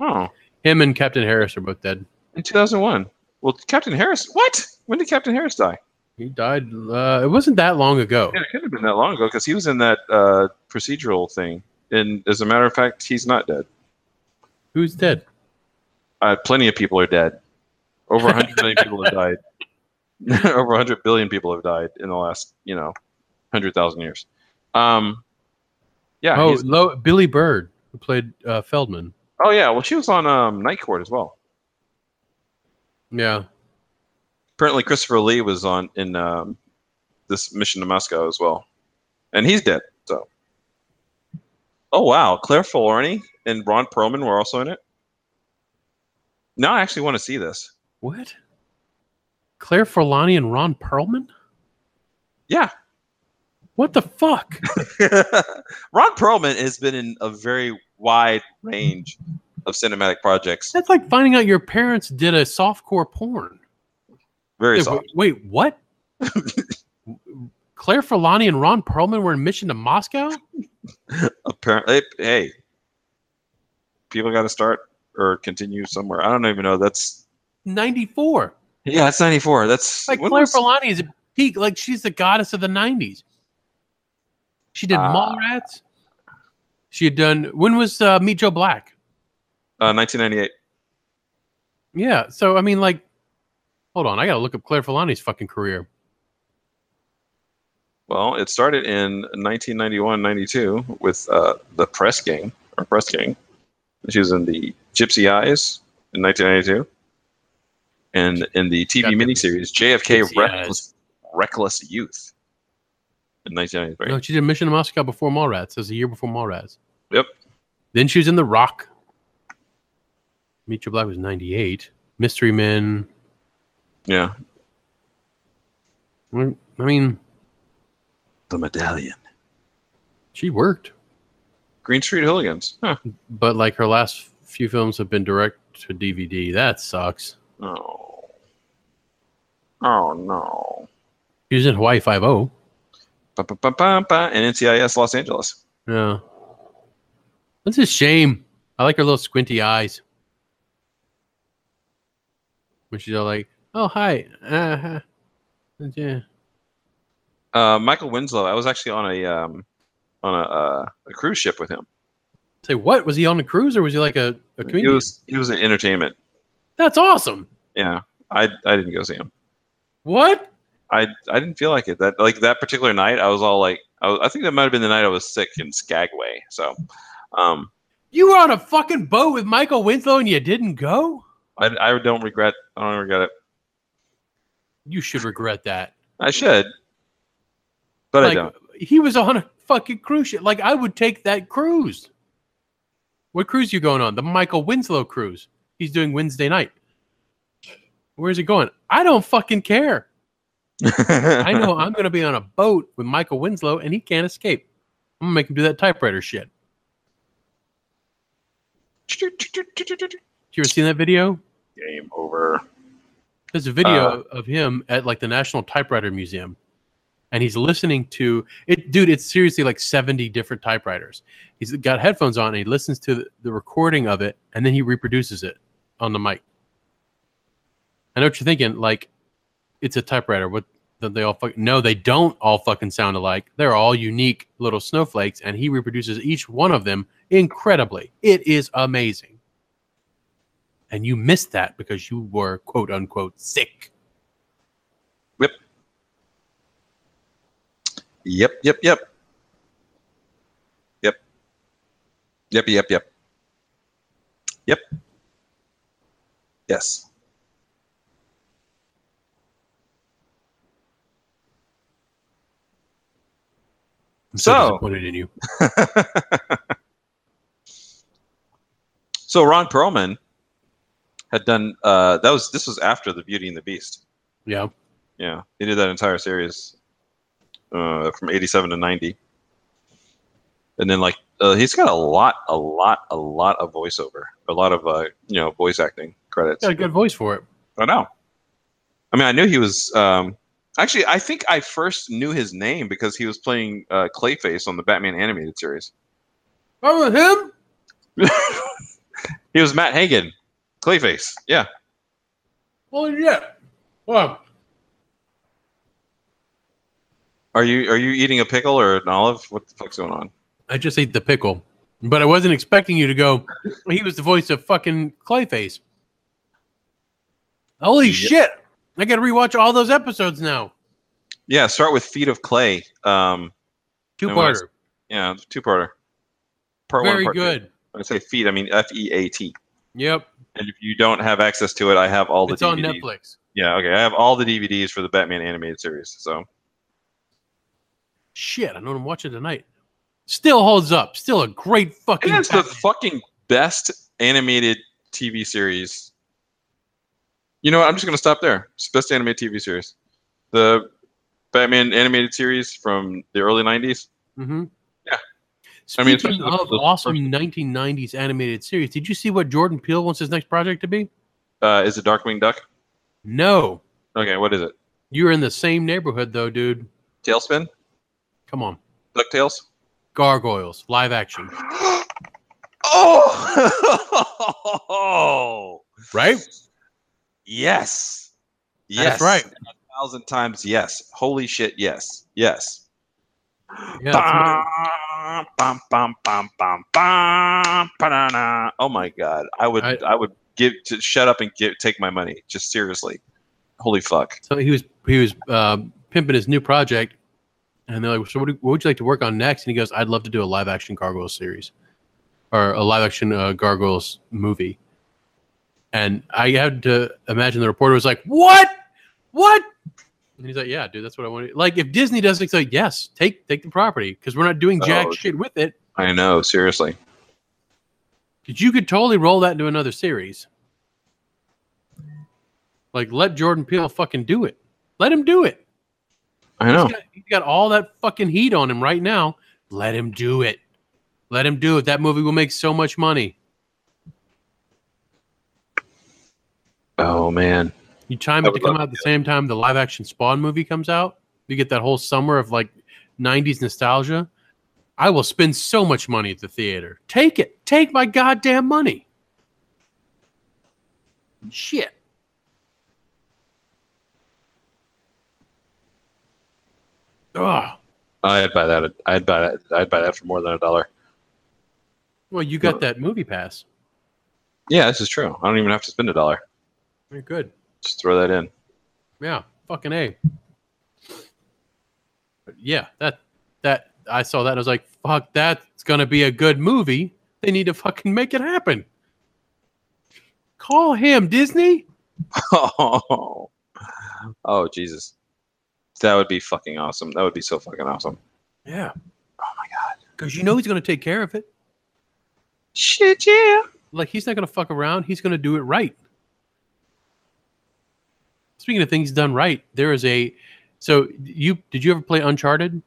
Oh, Him and Captain Harris are both dead. in 2001. Well, Captain Harris. What? When did Captain Harris die? He died. Uh, it wasn't that long ago. Yeah, it could have been that long ago because he was in that uh, procedural thing. And as a matter of fact, he's not dead. Who's dead? Uh, plenty of people are dead. Over 100 million (laughs) people have died. (laughs) Over 100 billion people have died in the last, you know, 100,000 years. Um, yeah. oh, Lo- Billie Bird, who played uh, Feldman. oh, yeah. Well, she was on um, Night Court as well. Yeah. Apparently, Christopher Lee was on in um, this mission to Moscow as well, and he's dead. So, oh wow, Claire Forlani and Ron Perlman were also in it. Now I actually want to see this. What? Claire Forlani and Ron Perlman? Yeah, What the fuck? (laughs) Ron Perlman has been in a very wide range of cinematic projects. That's like finding out your parents did a softcore porn. Very soft. wait, what? (laughs) Claire Forlani and Ron Perlman were in Mission to Moscow? Apparently, hey, people got to start or continue somewhere. I don't even know. That's 94. Yeah, it's ninety four. That's Like Claire was- Forlani is a peak. Like she's the goddess of the 90s. She did Ah. Mallrats. She had done. When was uh, Meet Joe Black? uh, 1998. Yeah. So I mean, like, hold on. I gotta look up Claire Forlani's fucking career. Well, it started in 1991, 92 with uh, the Press Gang or Press Gang. She was in the Gypsy Eyes in 1992, and in the TV miniseries JFK Reckless, Reckless Youth in 1993. No, she did Mission to Moscow before Mallrats. It was a year before Mallrats. Yep. Then she was in The Rock. Meet Joe Black was 98. Mystery Men. Yeah, I mean, the Medallion, she worked. Green Street Hooligans. Huh. But like her last few films have been direct to DVD. That sucks. Oh. Oh no. She was in Hawaii Five O. And NCIS Los Angeles. Yeah. That's a shame. I like her little squinty eyes. When she's all like, "Oh hi, uh, yeah." Uh, Michael Winslow. I was actually on a um, on a, uh, a cruise ship with him. Say what? Was he on a cruise or was he like a, a He was he was in entertainment. That's awesome. Yeah, I I didn't go see him. What? I I didn't feel like it. That like that particular night, I was all like, I, was, I think that might have been the night I was sick in Skagway. So, um, You were on a fucking boat with Michael Winslow and you didn't go? I I don't regret. I don't regret it. You should regret that. I should, but I don't. he was on a fucking cruise ship. Like I would take that cruise. What cruise you going on? The Michael Winslow cruise. He's doing Wednesday night. Where's he going? I don't fucking care. I know (laughs) I'm going to be on a boat with Michael Winslow and he can't escape. I'm going to make him do that typewriter shit. You ever seen that video? Game over. There's a video Uh, of him at like the National Typewriter Museum, and he's listening to it. Dude, it's seriously like 70 different typewriters. He's got headphones on and he listens to the recording of it, and then he reproduces it on the mic. I know what you're thinking. Like, it's a typewriter. What? Don't they all fuck? No, they don't all fucking sound alike. They're all unique little snowflakes, and he reproduces each one of them incredibly. It is amazing. And you missed that because you were quote unquote sick. Yep. Yep, yep, yep. Yep. Yep, yep, yep. Yep. Yes. I'm so, So- disappointed in you. (laughs) so Ron Perlman had done uh that was this was after the Beauty and the Beast. Yeah. Yeah, he did that entire series uh, from '87 to '90, and then like uh, he's got a lot, a lot, a lot of voiceover, a lot of uh, you know voice acting credits. He's Got a good voice for it. I know. I mean, I knew he was. Um, actually, I think I first knew his name because he was playing uh, Clayface on the Batman animated series. Oh, him? (laughs) he was Matt Hagen, Clayface. Yeah. Holy shit. Wow. Are you are you eating a pickle or an olive? What the fuck's going on? I just ate the pickle, but I wasn't expecting you to go. He was the voice of fucking Clayface. Holy Yep. shit! I got to rewatch all those episodes now. Yeah. Start with Feet of Clay. Um, Two And when I s- parter. yeah, two parter. Part Very one. Part two. good. When I say feet, I mean F E A T. Yep. And if you don't have access to it, I have all the It's on Netflix. Yeah, okay. I have all the DVDs for the Batman animated series. So Shit, I know what I'm watching tonight. Still holds up. Still a great fucking. it is the fucking best animated TV series. You know what? I'm just gonna stop there. It's the best animated TV series. The Batman animated series from the early '90s. Mm-hmm. Yeah. I mean, Speaking especially the- of the awesome first- 1990s animated series, did you see what Jordan Peele wants his next project to be? Uh, is it Darkwing Duck? No. Okay, what is it? You're in the same neighborhood though, dude. Tailspin? Come on. Ducktales? Gargoyles live action, (gasps) oh, (laughs) right? Yes, yes, That's right. A thousand times yes. Holy shit, yes, yes. Yeah, that's Bum, bum, bum, bum, bum, ba-da-da. Oh my god, I would, I- I, would give to shut up and give, take my money. Just seriously, holy fuck. So he was he was um, pimping his new project, and they're like, "So what, do, what would you like to work on next?" And he goes, "I'd love to do a live action Gargoyles series, or a live action uh, Gargoyles movie." And I had to imagine the reporter was like, "What? What?" And he's like, "Yeah, dude, that's what I want." Like, if Disney does it, it's like, "Yes, take take the property because we're not doing jack Oh, shit with it." I know, seriously. Because you could totally roll that into another series. Like, let Jordan Peele fucking do it. Let him do it. I know. He's got, he's got all that fucking heat on him right now. Let him do it. Let him do it. That movie will make so much money. Oh man, You time it to come out at the same time the live action Spawn movie comes out. You get that whole summer of like 90s nostalgia. I will spend so much money at the theater. Take it. Take my goddamn money. Shit. Ugh. I'd buy that. I'd buy that. I'd buy that for more than a dollar. Well, you got that movie pass. Yeah, this is true. I don't even have to spend a dollar. Very good. Just throw that in. Yeah, fucking a. But yeah, that that I saw that. And I was like, fuck, that's gonna be a good movie. They need to fucking make it happen. Call him Disney. Oh, (laughs) oh Jesus, that would be fucking awesome. That would be so fucking awesome. Yeah, Oh my god. because you know he's gonna take care of it. Shit, yeah. Like he's not gonna fuck around. He's gonna do it right. Speaking of things done right, there is a. So you did you ever play Uncharted?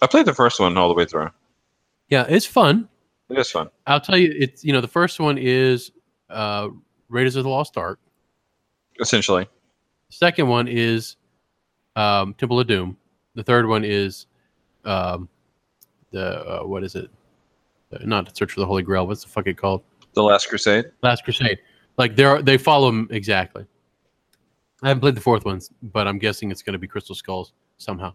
I played the first one all the way through. Yeah, it's fun. It is fun. I'll tell you, it's you know the first one is uh, Raiders of the Lost Ark. Essentially, Second one is um, Temple of Doom. The third one is um, the uh, what is it? Uh, not Search for the Holy Grail. What's the fuck it called? the Last Crusade. Last Crusade. Like they are they follow them exactly. I haven't played the fourth ones, but I'm guessing it's going to be Crystal Skulls somehow.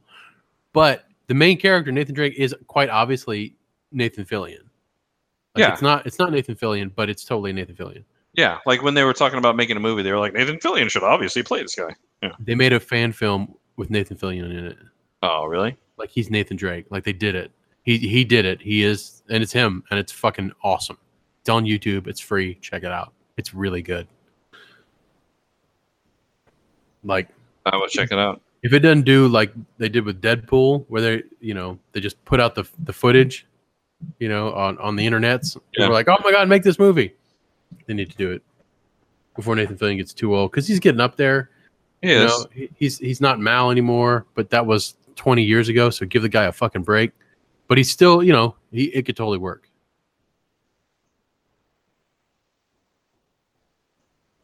But the main character Nathan Drake is quite obviously Nathan Fillion. Like, Yeah. it's not it's not Nathan Fillion, but it's totally Nathan Fillion. Yeah, like when they were talking about making a movie, they were like, Nathan Fillion should obviously play this guy. Yeah. They made a fan film with Nathan Fillion in it. Oh, really? Like he's Nathan Drake. Like they did it. He he did it. He is, and it's him, and it's fucking awesome. It's on YouTube. It's free. Check it out. It's really good. Like I will check it out. if it doesn't do like they did with Deadpool, where they you know they just put out the the footage, you know, on on the internets. and Yeah. We're like, oh my god, make this movie. They need to do it before Nathan Fillion gets too old because he's getting up there. You Yes. know, he- he's he's not Mal anymore, but that was 20 years ago. So give the guy a fucking break. But he's still, you know, he it could totally work.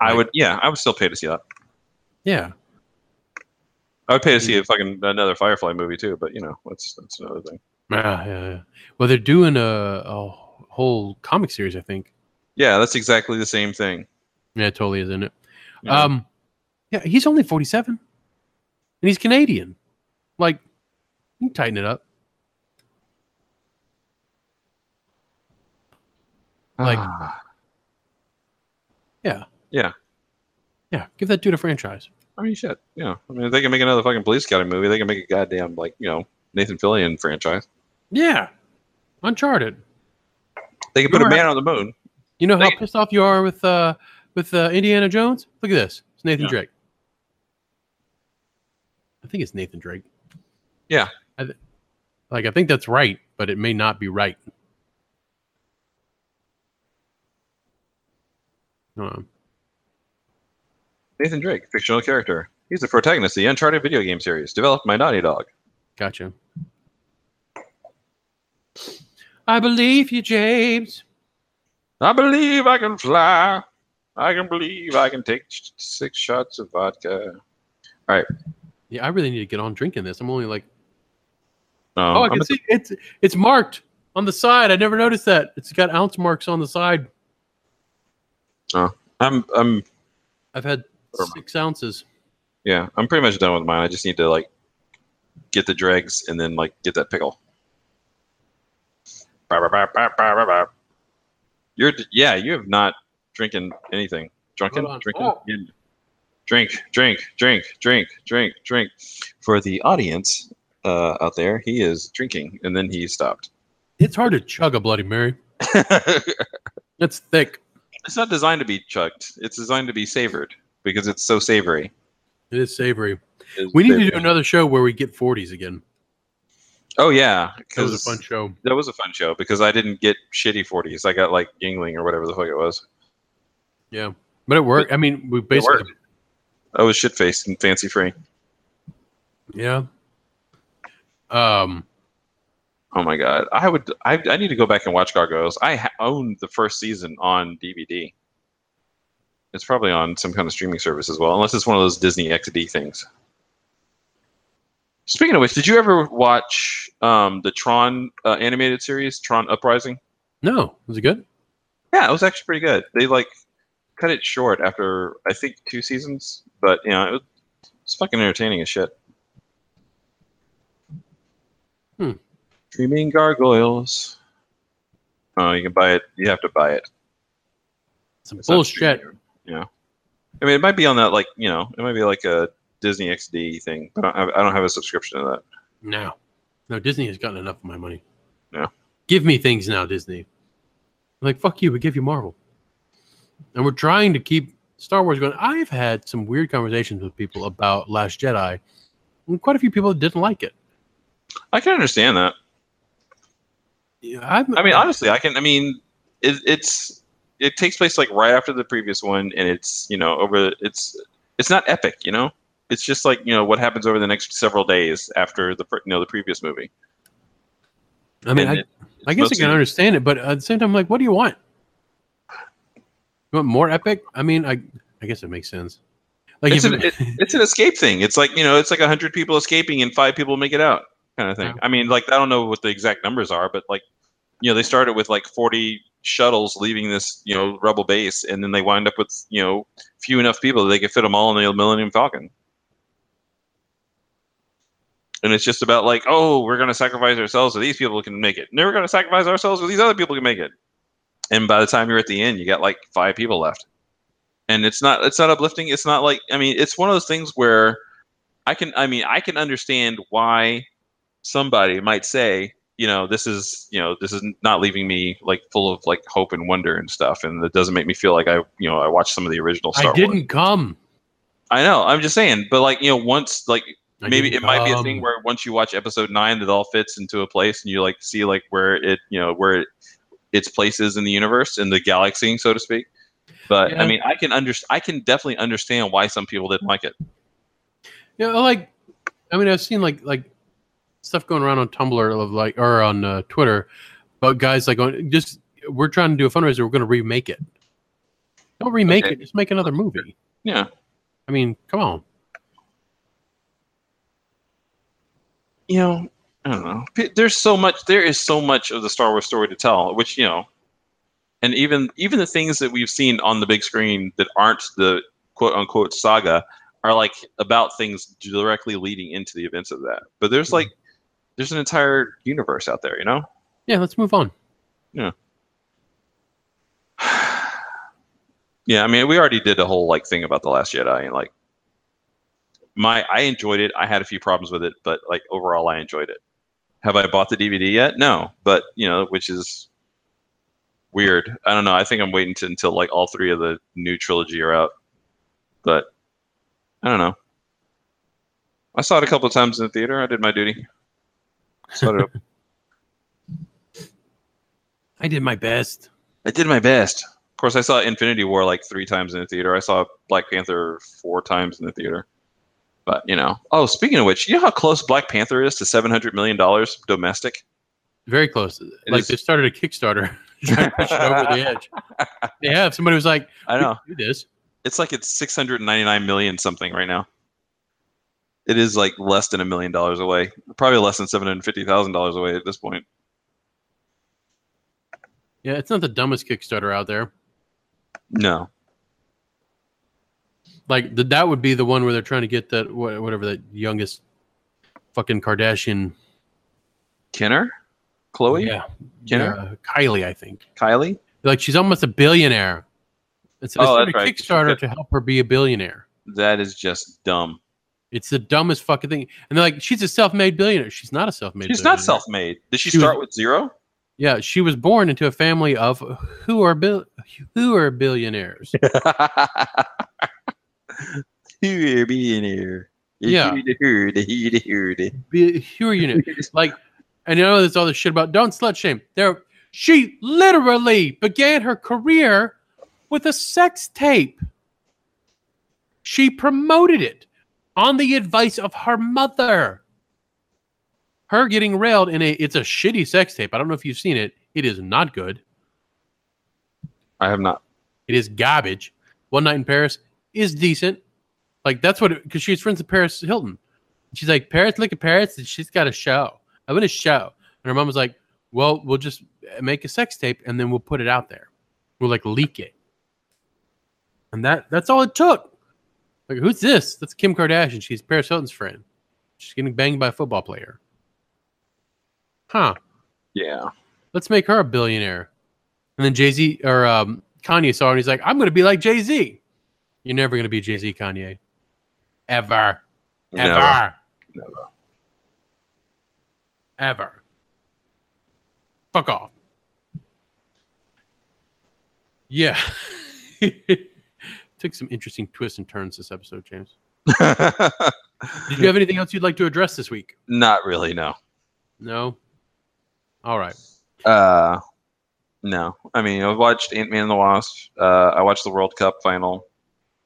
I would. Yeah, I would still pay to see that. Yeah, I would pay to see a fucking another Firefly movie too. But you know, that's that's another thing. yeah, yeah. yeah. Well, they're doing a, a whole comic series, I think. Yeah, that's exactly the same thing. Yeah, it totally is, isn't it? Yeah. Um, yeah, he's only 47, and he's Canadian. Like, you can tighten it up. like- yeah, Yeah, give that dude a franchise. I mean, shit. Yeah, I mean, if they can make another fucking Police Academy movie, they can make a goddamn like you know Nathan Fillion franchise. Yeah, Uncharted. They can put a man on the moon. You know how They- pissed off you are with uh with uh, Indiana Jones? Look at this. It's Nathan Yeah. Drake. I think it's Nathan Drake. Yeah. I th- like I think that's right, but it may not be right. Um, Nathan Drake, fictional character. He's the protagonist of the Uncharted video game series, developed by Naughty Dog. gotcha. I believe you, James. I believe I can fly. I can believe I can take sh- six shots of vodka. All right. Yeah, I really need to get on drinking this. I'm only like Um, Oh, I I'm can a- see it's it's marked on the side. I never noticed that. It's got ounce marks on the side. Oh, I'm I'm I've had six ounces. yeah, I'm pretty much done with mine. I just need to like get the dregs and then like get that pickle. You're yeah, you have not drinking anything. Drunken? Drinking? Oh. Drink, drink, drink, drink, drink, drink. For the audience uh, out there, he is drinking and then he stopped. It's hard to chug a Bloody Mary. (laughs) It's thick. it's not designed to be chugged. It's designed to be savored because it's so savory. It is savory. It's We need to do another show where we get 40s again. Oh yeah, That was a fun show. That was a fun show because I didn't get shitty 40s. I got like Yuengling or whatever the fuck it was. Yeah, but it worked. I mean, we basically. I was shit faced and fancy free. yeah. Um, Oh my god, I would. I, I need to go back and watch Gargoyles. I ha- own the first season on DVD. It's probably on some kind of streaming service as well, unless it's one of those Disney XD things. Speaking of which, did you ever watch um, the Tron uh, animated series, Tron Uprising? no, was it good? Yeah, it was actually pretty good. They like cut it short after I think two seasons, but you know it was, it's fucking entertaining as shit. Hmm. Dreaming gargoyles. Oh, you can buy it. You have to buy it. Some It's bullshit. You know, I mean, it might be on that like you know, it might be like a Disney XD thing, but I don't have, I don't have a subscription to that. No, no, Disney has gotten enough of my money. Yeah. give me things now, Disney. Like fuck you, we give you Marvel, and we're trying to keep Star Wars going. I've had some weird conversations with people about Last Jedi, and quite a few people didn't like it. I can understand that. Yeah, I'm, I mean, honestly, I can. I mean, it, it's it takes place like right after the previous one, and it's you know over. It's it's not epic, you know. It's just like you know what happens over the next several days after the you know the previous movie. I mean, And I, it- I guess I can understand it, but at the same time, like, what do you want? You want more epic? I mean, I I guess it makes sense. Like, It's an, it, it's an escape thing. It's like you know, it's like hundred people escaping and five people make it out, kind of thing. Yeah. I mean, like I don't know what the exact numbers are, but like you know, they started with like forty shuttles leaving this you know rebel base, and then they wind up with you know few enough people that they could fit them all in the Millennium Falcon. And it's just about like, oh, we're going to sacrifice ourselves so these people can make it. And we're going to sacrifice ourselves so these other people can make it. And by the time you're at the end, you got like five people left and it's not it's not uplifting it's not like i mean it's one of those things where i can i mean i can understand why somebody might say you know this is you know this is not leaving me like full of like hope and wonder and stuff and it doesn't make me feel like i you know i watched some of the original Star I didn't wars come. i know i'm just saying but like you know once like I maybe it might be a thing where once you watch episode nine it all fits into a place and you like see like where it you know where it, its place is in the universe in the galaxy so to speak but Yeah. i mean i can understand i can definitely understand why some people didn't like it Yeah, like I mean, I've seen like like stuff going around on Tumblr of like or on uh, Twitter about guys like just we're trying to do a fundraiser. We're going to remake it. Don't remake Okay. it. Just make another movie. yeah I mean, come on. you know i don't know there's so much there is so much of the star wars story to tell which you know and even even the things that we've seen on the big screen that aren't the quote unquote saga are like about things directly leading into the events of that but there's like there's an entire universe out there you know? Yeah, let's move on. yeah. (sighs) Yeah, i mean we already did a whole like thing about the last jedi and like my i enjoyed it. I had a few problems with it but like overall i enjoyed it. Have i bought the dvd yet? No but you know which is weird. I don't know. I think i'm waiting to, until like all three of the new trilogy are out but i don't know. I saw it a couple of times in the theater. I did my duty saw it I did my best. I did my best. Of course, I saw Infinity War like three times in the theater. I saw Black Panther four times in the theater. But you know, oh, speaking of which, you know how close Black Panther is to seven hundred million dollars domestic? Very close. like is- they started a Kickstarter (laughs) trying to push it over the edge. (laughs) They have somebody was like, I know "We can do this." it's like it's six hundred ninety nine million something right now. It is like less than a million dollars away. Probably less than seven hundred fifty thousand dollars away at this point. Yeah, it's not the dumbest Kickstarter out there. No. Like the, that would be the one where they're trying to get that whatever that youngest fucking Kardashian. Kenner? Khloé? Yeah, Jenner? yeah, Kylie, I think. Kylie? Like she's almost a billionaire. It's, Oh, that's a right. Kickstarter to help her be a billionaire. That is just dumb. It's the dumbest fucking thing. And they're like, she's a self-made billionaire. She's not a self-made. She's not self-made. Did she, She was- start with zero? Yeah, she was born into a family of who are bill who are billionaires. You're being here. Yeah. Bi- who are you? Like, and you know, there's all this shit about don't slut shame. There, she literally began her career with a sex tape. She promoted it on the advice of her mother. Her getting railed in a it's a shitty sex tape. I don't know if you've seen it. It is not good. I have not. It is garbage. One Night in Paris is decent. Like that's what because she's friends with Paris Hilton. She's like Paris, look at Paris, and she's got a show. I want a show, and her mom was like, "Well, we'll just make a sex tape and then we'll put it out there. We'll like leak it." And that that's all it took. Like, who's this? That's Kim Kardashian. She's Paris Hilton's friend. She's getting banged by a football player. Huh Yeah. let's make her a billionaire. And then Jay Z or um, Kanye saw her and he's like, I'm going to be like Jay Z. You're never going to be Jay Z, Kanye. Ever. Ever. Never. Never. Ever. Fuck off. Yeah. (laughs) Took some interesting twists and turns this episode, James. (laughs) Did you have anything else you'd like to address this week? not really. No. No? All right. Uh, no. I mean, I've watched Ant Man and the Wasp. Uh, I watched the World Cup final.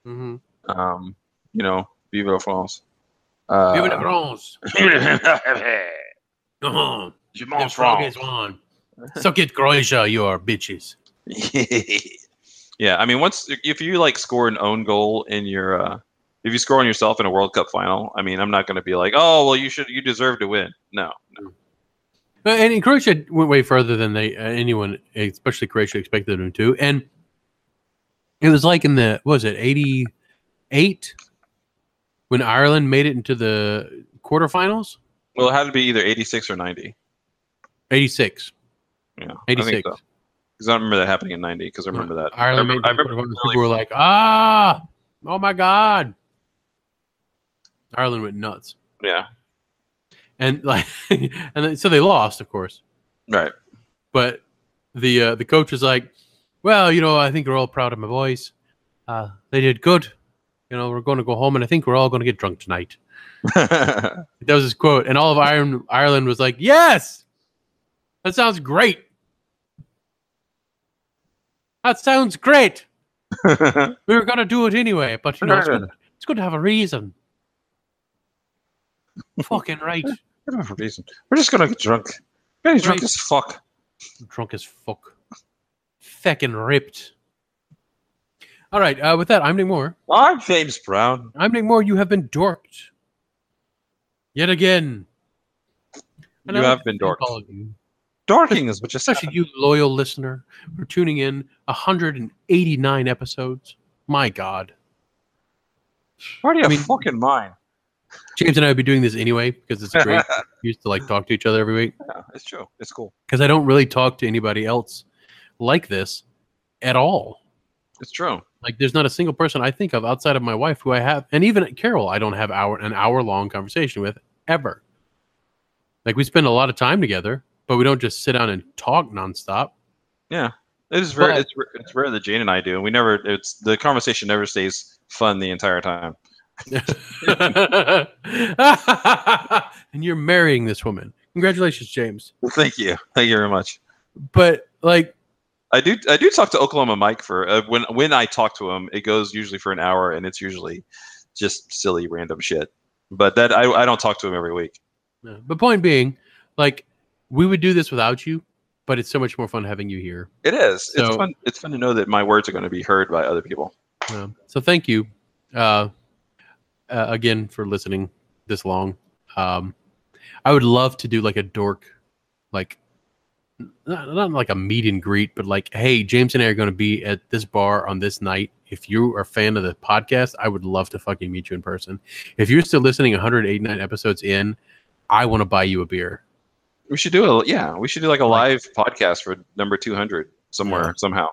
Mm-hmm. Um, you know, Vive la France. Uh, Vive la France. (laughs) Uh-huh. Je The m'en France. Suck it, Croatia, you are bitches. (laughs) yeah, I mean, once if you like score an own goal in your, uh, if you score on yourself in a World Cup final, I mean, I'm not going to be like, oh, well, you should, you deserve to win. No, no. But- And Croatia went way further than they uh, anyone, especially Croatia, expected them to. And it was like in the what was it eighty eight when Ireland made it into the quarterfinals. Well, it had to be either 86 or 90. Eighty six. Yeah, '86. I think so. Because I remember that happening in 90. Because I remember that. I Ireland remember, I made it to remember. People were like, ah, oh my god. Ireland went nuts, yeah, and (laughs) like, and then, so they lost, of course. right. but the uh, the coach was like, "Well, you know, I think we're all proud of my boys. Uh, they did good. You know, we're going to go home, and I think we're all going to get drunk tonight." (laughs) That was his quote, and all of Ireland, Ireland was like, "Yes, that sounds great. That sounds great. (laughs) We were going to do it anyway, but you know, it's good, (laughs) it's good to have a reason." Fucking right, Whatever reason. We're just gonna get drunk. We're getting drunk Right. as fuck. drunk as fuck, feckin' ripped. All right, uh, with that, I'm Knick Moore. I'm James Brown. I'm Knick Moore. You have been dorked. Yet again. And You I'd have been dorked. All of you, Dorking is what just especially you, loyal listener, for tuning in 189 episodes. My God. Already I mean- fucking mind. James and I would be doing this anyway because it's great. (laughs) we used to like talk to each other every week Yeah, it's true. It's cool. because I don't really talk to anybody else like this at all. It's true. Like, there's not a single person I think of outside of my wife who I have, and even Carol, I don't have hour an hour long conversation with ever. Like, we spend a lot of time together, but we don't just sit down and talk nonstop. Yeah, it is rare. But- it's it's rare that Jane and I do. and We never. It's the conversation never stays fun the entire time. (laughs) and you're marrying this woman. Congratulations, James. Thank you. Thank you very much. But like, I do. I do talk to Oklahoma Mike for uh, when when I talk to him. It goes usually for an hour, and it's usually just silly random shit. But that I I don't talk to him every week. no. but point being, like, we would do this without you, but it's so much more fun having you here. It is. So- it's fun. It's fun to know that my words are going to be heard by other people. Um, so thank you uh, uh, again for listening this long. Um, I would love to do like a dork, like not, not like a meet and greet, but like, hey, James and I are going to be at this bar on this night. If you are a fan of the podcast, I would love to fucking meet you in person. If you're still listening 189 episodes in, I want to buy you a beer. We should do a yeah. We should do like a live podcast for number two hundred somewhere Yeah. somehow,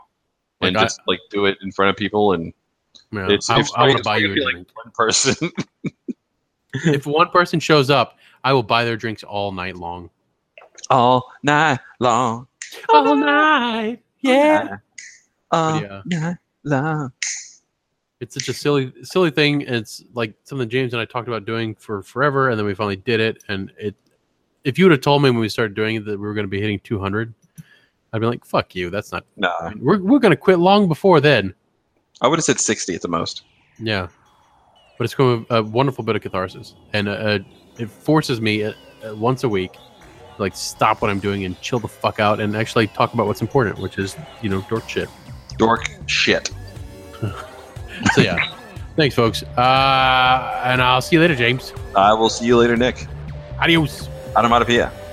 and Like I- just like do it in front of people. And Yeah, it's, I, I want to buy you a drink. like one person. (laughs) if one person shows up, I will buy their drinks all night long. all night long. All night, yeah. All Yeah. night long. It's such a silly, silly thing. It's like something James and I talked about doing for forever, and then we finally did it. And it, if you would have told me when we started doing it that we were going to be hitting 200, I'd be like, "Fuck you, that's not." Nah, We're we're going to quit long before then. I would have said sixty at the most. Yeah, but it's going to a wonderful bit of catharsis, and uh, it forces me uh, uh, once a week, to, like stop what I'm doing and chill the fuck out, and actually talk about what's important, which is you know dork shit. Dork shit. (laughs) So yeah, thanks, folks, uh, and I'll see you later, James. I will see you later, Knick. Adios. Onomatopoeia.